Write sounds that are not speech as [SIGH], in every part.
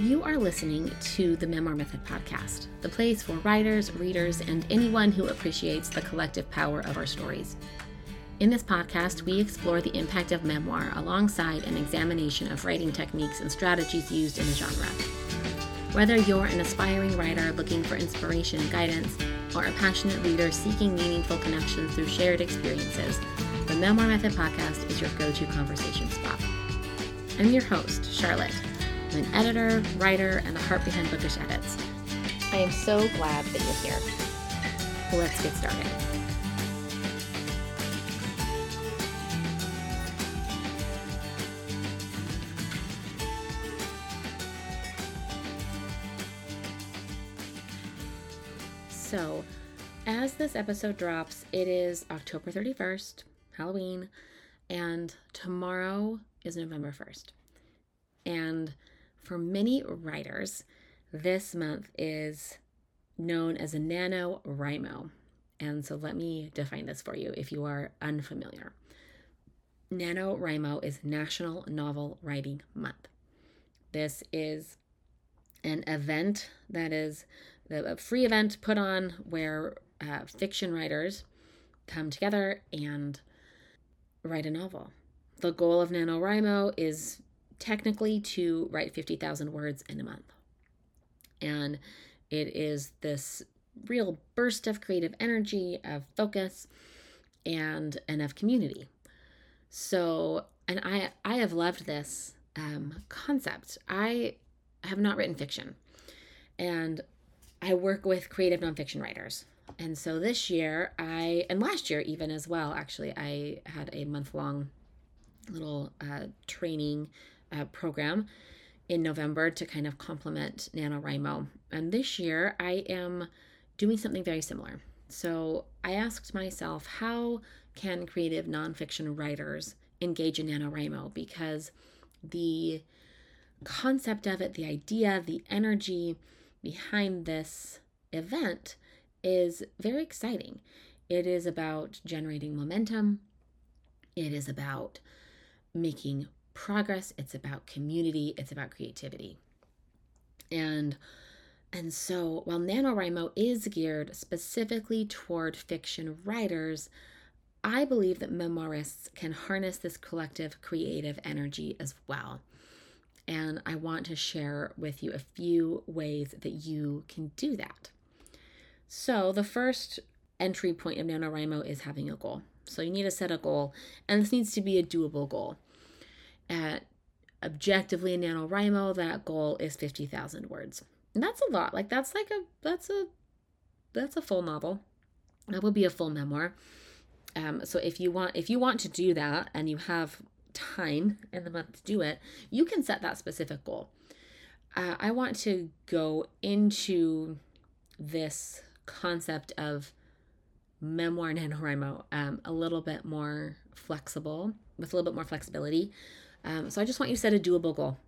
You are listening to the Memoir Method podcast, the place for writers, readers, and anyone who appreciates the collective power of our stories. In this podcast, we explore the impact of memoir alongside an examination of writing techniques and strategies used in the genre. Whether you're an aspiring writer looking for inspiration and guidance, or a passionate reader seeking meaningful connections through shared experiences, the Memoir Method podcast is your go to conversation spot. I'm your host, Charlotte. An editor, writer, and the heart behind Bookish Edits. I am so glad that you're here. Let's get started. So, as this episode drops, it is October 31st, Halloween, and tomorrow is November 1st. And for many writers, this month is known as a NaNoWriMo. And so let me define this for you if you are unfamiliar. NaNoWriMo is National Novel Writing Month. This is an event that is a free event put on where uh, fiction writers come together and write a novel. The goal of NaNoWriMo is technically to write 50,000 words in a month. And it is this real burst of creative energy, of focus, and and of community. So, and I I have loved this um, concept. I have not written fiction, and I work with creative nonfiction writers. And so this year, I and last year even as well. Actually, I had a month long little uh, training uh, program in November to kind of complement NaNoWriMo. And this year I am doing something very similar. So I asked myself, how can creative nonfiction writers engage in NaNoWriMo? Because the concept of it, the idea, the energy behind this event is very exciting. It is about generating momentum. It is about making progress, it's about community, it's about creativity. And and so while NaNoWriMo is geared specifically toward fiction writers, I believe that memoirists can harness this collective creative energy as well. And I want to share with you a few ways that you can do that. So, the first entry point of NaNoWriMo is having a goal. So, you need to set a goal, and this needs to be a doable goal at objectively in NaNoWriMo, that goal is 50,000 words. And that's a lot. Like that's like a that's a that's a full novel. That would be a full memoir. Um, so if you want if you want to do that and you have time in the month to do it, you can set that specific goal. Uh, I want to go into this concept of memoir NaNoWriMo um, a little bit more flexible, with a little bit more flexibility. Um, so I just want you to set a doable goal,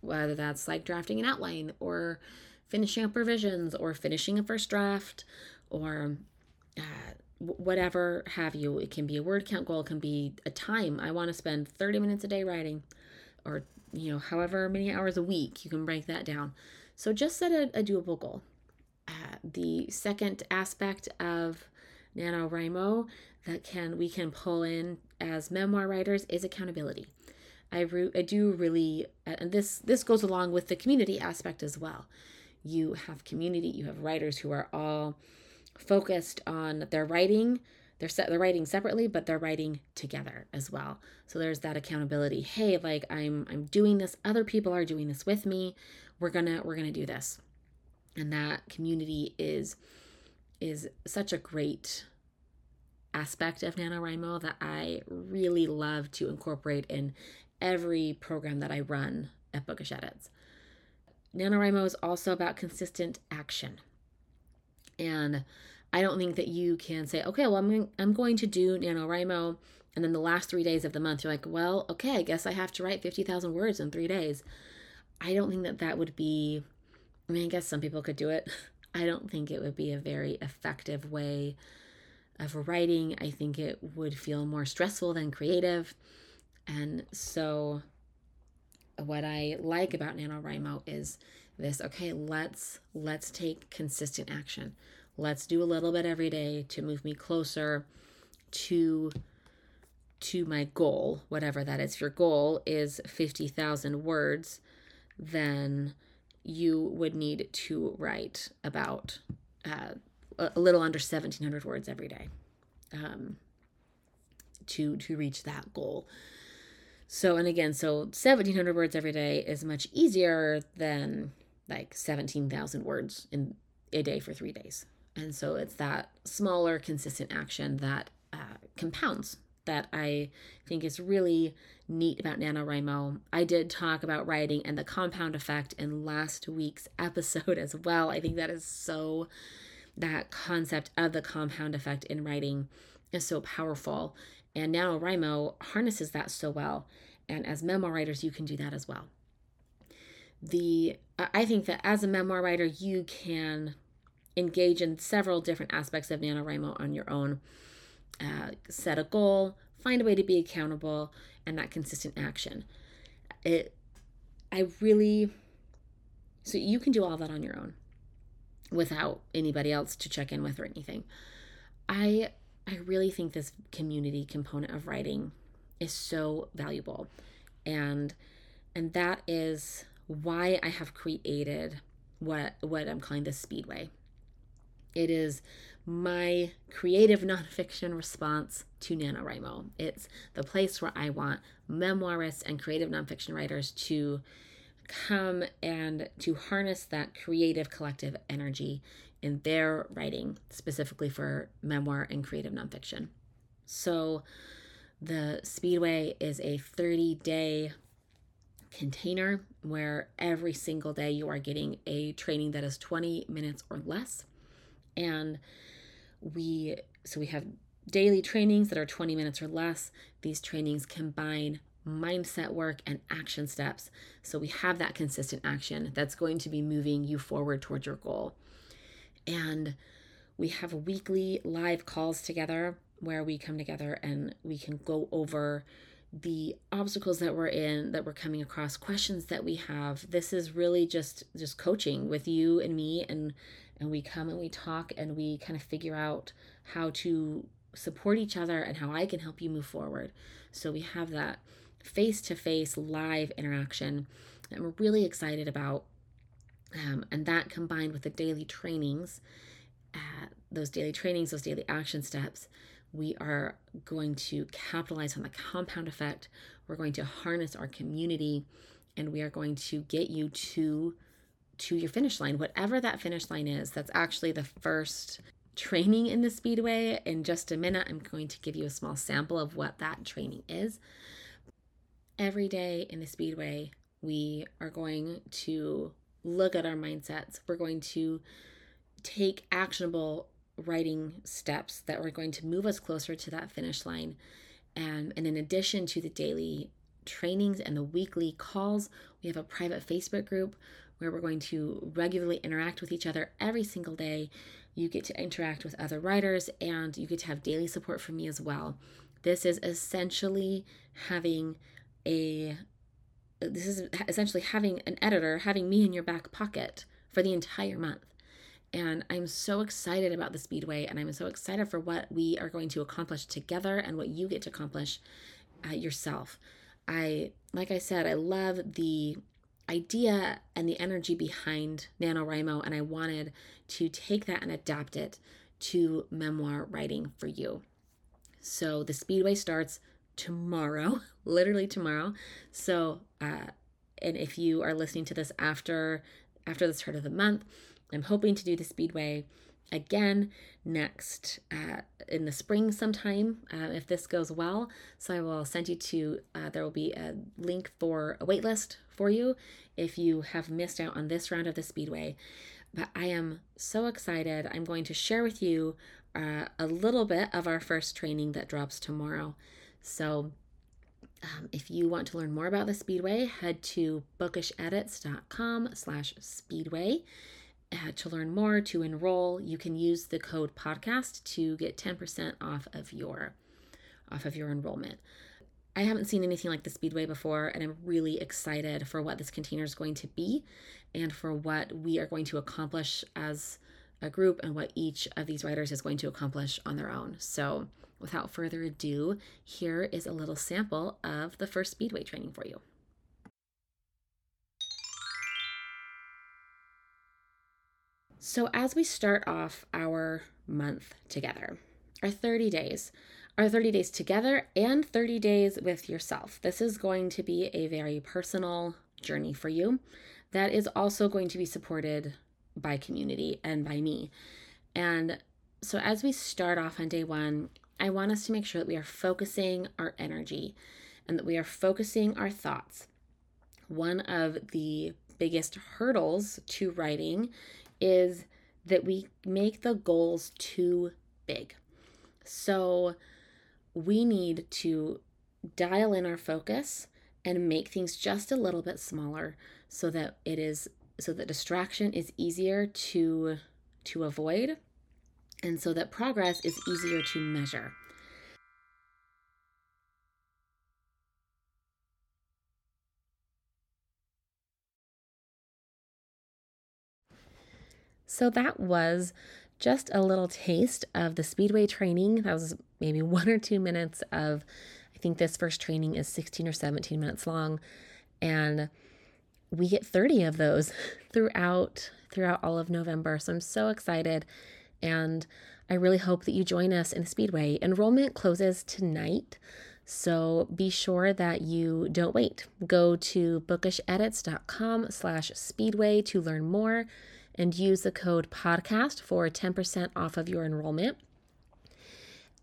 whether that's like drafting an outline or finishing up revisions or finishing a first draft or uh, whatever have you. It can be a word count goal, it can be a time. I want to spend 30 minutes a day writing or, you know, however many hours a week. You can break that down. So just set a, a doable goal. Uh, the second aspect of NaNoWriMo that can we can pull in as memoir writers is accountability. I, re- I do really, and this this goes along with the community aspect as well. You have community, you have writers who are all focused on their writing. They're set, they're writing separately, but they're writing together as well. So there's that accountability. Hey, like I'm I'm doing this. Other people are doing this with me. We're gonna we're gonna do this, and that community is is such a great aspect of NaNoWriMo that I really love to incorporate in every program that I run at Bookish Edits. NaNoWriMo is also about consistent action. And I don't think that you can say, okay, well, I'm, I'm going to do NaNoWriMo. And then the last three days of the month, you're like, well, okay, I guess I have to write 50,000 words in three days. I don't think that that would be, I mean, I guess some people could do it. [LAUGHS] I don't think it would be a very effective way of writing. I think it would feel more stressful than creative. And so what I like about NaNoWriMo is this okay, let's let's take consistent action. Let's do a little bit every day to move me closer to to my goal, whatever that is. If your goal is 50,000 words, then you would need to write about uh, a little under 1,700 words every day um, to to reach that goal. So, and again, so 1,700 words every day is much easier than like 17,000 words in a day for three days. And so it's that smaller, consistent action that uh, compounds that I think is really neat about NaNoWriMo. I did talk about writing and the compound effect in last week's [LAUGHS] episode as well. I think that is so, that concept of the compound effect in writing is so powerful. And NaNoWriMo harnesses that so well. And as memoir writers, you can do that as well. The I think that as a memoir writer, you can engage in several different aspects of NaNoWriMo on your own. Uh, set a goal, find a way to be accountable, and that consistent action. It, I really, so you can do all that on your own without anybody else to check in with or anything. I I really think this community component of writing is so valuable. And and that is why I have created what what I'm calling the speedway. It is my creative [LAUGHS] nonfiction response to NaNoWriMo. It's the place where I want memoirists and creative nonfiction writers to come and to harness that creative collective energy in their writing, specifically for memoir and creative nonfiction. So, the Speedway is a 30 day container where every single day you are getting a training that is 20 minutes or less. And we, so we have daily trainings that are 20 minutes or less. These trainings combine mindset work and action steps. So we have that consistent action that's going to be moving you forward towards your goal. And we have weekly live calls together where we come together and we can go over the obstacles that we're in that we're coming across questions that we have this is really just just coaching with you and me and and we come and we talk and we kind of figure out how to support each other and how I can help you move forward so we have that face to face live interaction that we're really excited about um, and that combined with the daily trainings uh, those daily trainings those daily action steps we are going to capitalize on the compound effect. We're going to harness our community and we are going to get you to to your finish line, whatever that finish line is. That's actually the first training in the Speedway. In just a minute, I'm going to give you a small sample of what that training is. Every day in the Speedway, we are going to look at our mindsets. We're going to take actionable writing steps that are going to move us closer to that finish line. And, and in addition to the daily trainings and the weekly calls, we have a private Facebook group where we're going to regularly interact with each other every single day. You get to interact with other writers and you get to have daily support from me as well. This is essentially having a this is essentially having an editor, having me in your back pocket for the entire month. And I'm so excited about the Speedway, and I'm so excited for what we are going to accomplish together and what you get to accomplish uh, yourself. I, like I said, I love the idea and the energy behind NaNoWriMo, and I wanted to take that and adapt it to memoir writing for you. So the Speedway starts tomorrow, [LAUGHS] literally tomorrow. So, uh, and if you are listening to this after after the start of the month, I'm hoping to do the Speedway again next uh, in the spring sometime uh, if this goes well. So I will send you to, uh, there will be a link for a waitlist for you if you have missed out on this round of the Speedway. But I am so excited. I'm going to share with you uh, a little bit of our first training that drops tomorrow. So um, if you want to learn more about the Speedway, head to bookishedits.com slash speedway uh, to learn more, to enroll, you can use the code podcast to get 10% off of your off of your enrollment. I haven't seen anything like the Speedway before, and I'm really excited for what this container is going to be and for what we are going to accomplish as a group and what each of these writers is going to accomplish on their own. So, without further ado, here is a little sample of the first Speedway training for you. So, as we start off our month together, our 30 days, our 30 days together and 30 days with yourself. This is going to be a very personal journey for you that is also going to be supported by community and by me. And so, as we start off on day one, I want us to make sure that we are focusing our energy and that we are focusing our thoughts. One of the biggest hurdles to writing is that we make the goals too big. So we need to dial in our focus and make things just a little bit smaller so that it is so that distraction is easier to to avoid and so that progress is easier to measure. So that was just a little taste of the Speedway training. That was maybe [LAUGHS] one or two minutes of, I think this first training is 16 or 17 minutes long. And we get 30 of those [LAUGHS] throughout throughout all of November. So I'm so excited and I really hope that you join us in the Speedway. Enrollment closes tonight. So be sure that you don't wait. Go to bookishedits.com slash speedway to learn more and use the code podcast for 10% off of your enrollment.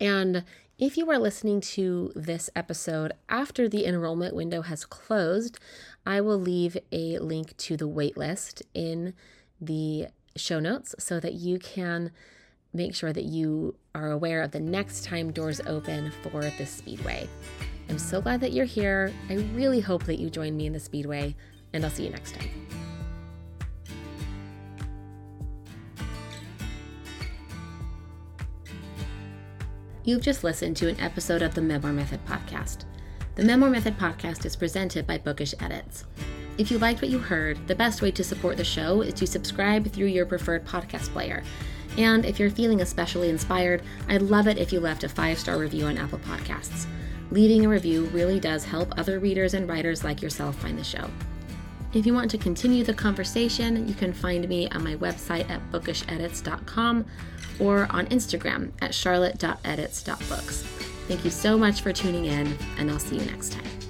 And if you are listening to this episode after the enrollment window has closed, I will leave a link to the waitlist in the show notes so that you can make sure that you are aware of the next time doors open for the Speedway. I'm so glad that you're here. I really hope that you join me in the Speedway, and I'll see you next time. You've just listened to an episode of the Memoir Method podcast. The Memoir Method podcast is presented by Bookish Edits. If you liked what you heard, the best way to support the show is to subscribe through your preferred podcast player. And if you're feeling especially inspired, I'd love it if you left a five star review on Apple Podcasts. Leaving a review really does help other readers and writers like yourself find the show. If you want to continue the conversation, you can find me on my website at bookishedits.com or on Instagram at charlotte.edits.books. Thank you so much for tuning in, and I'll see you next time.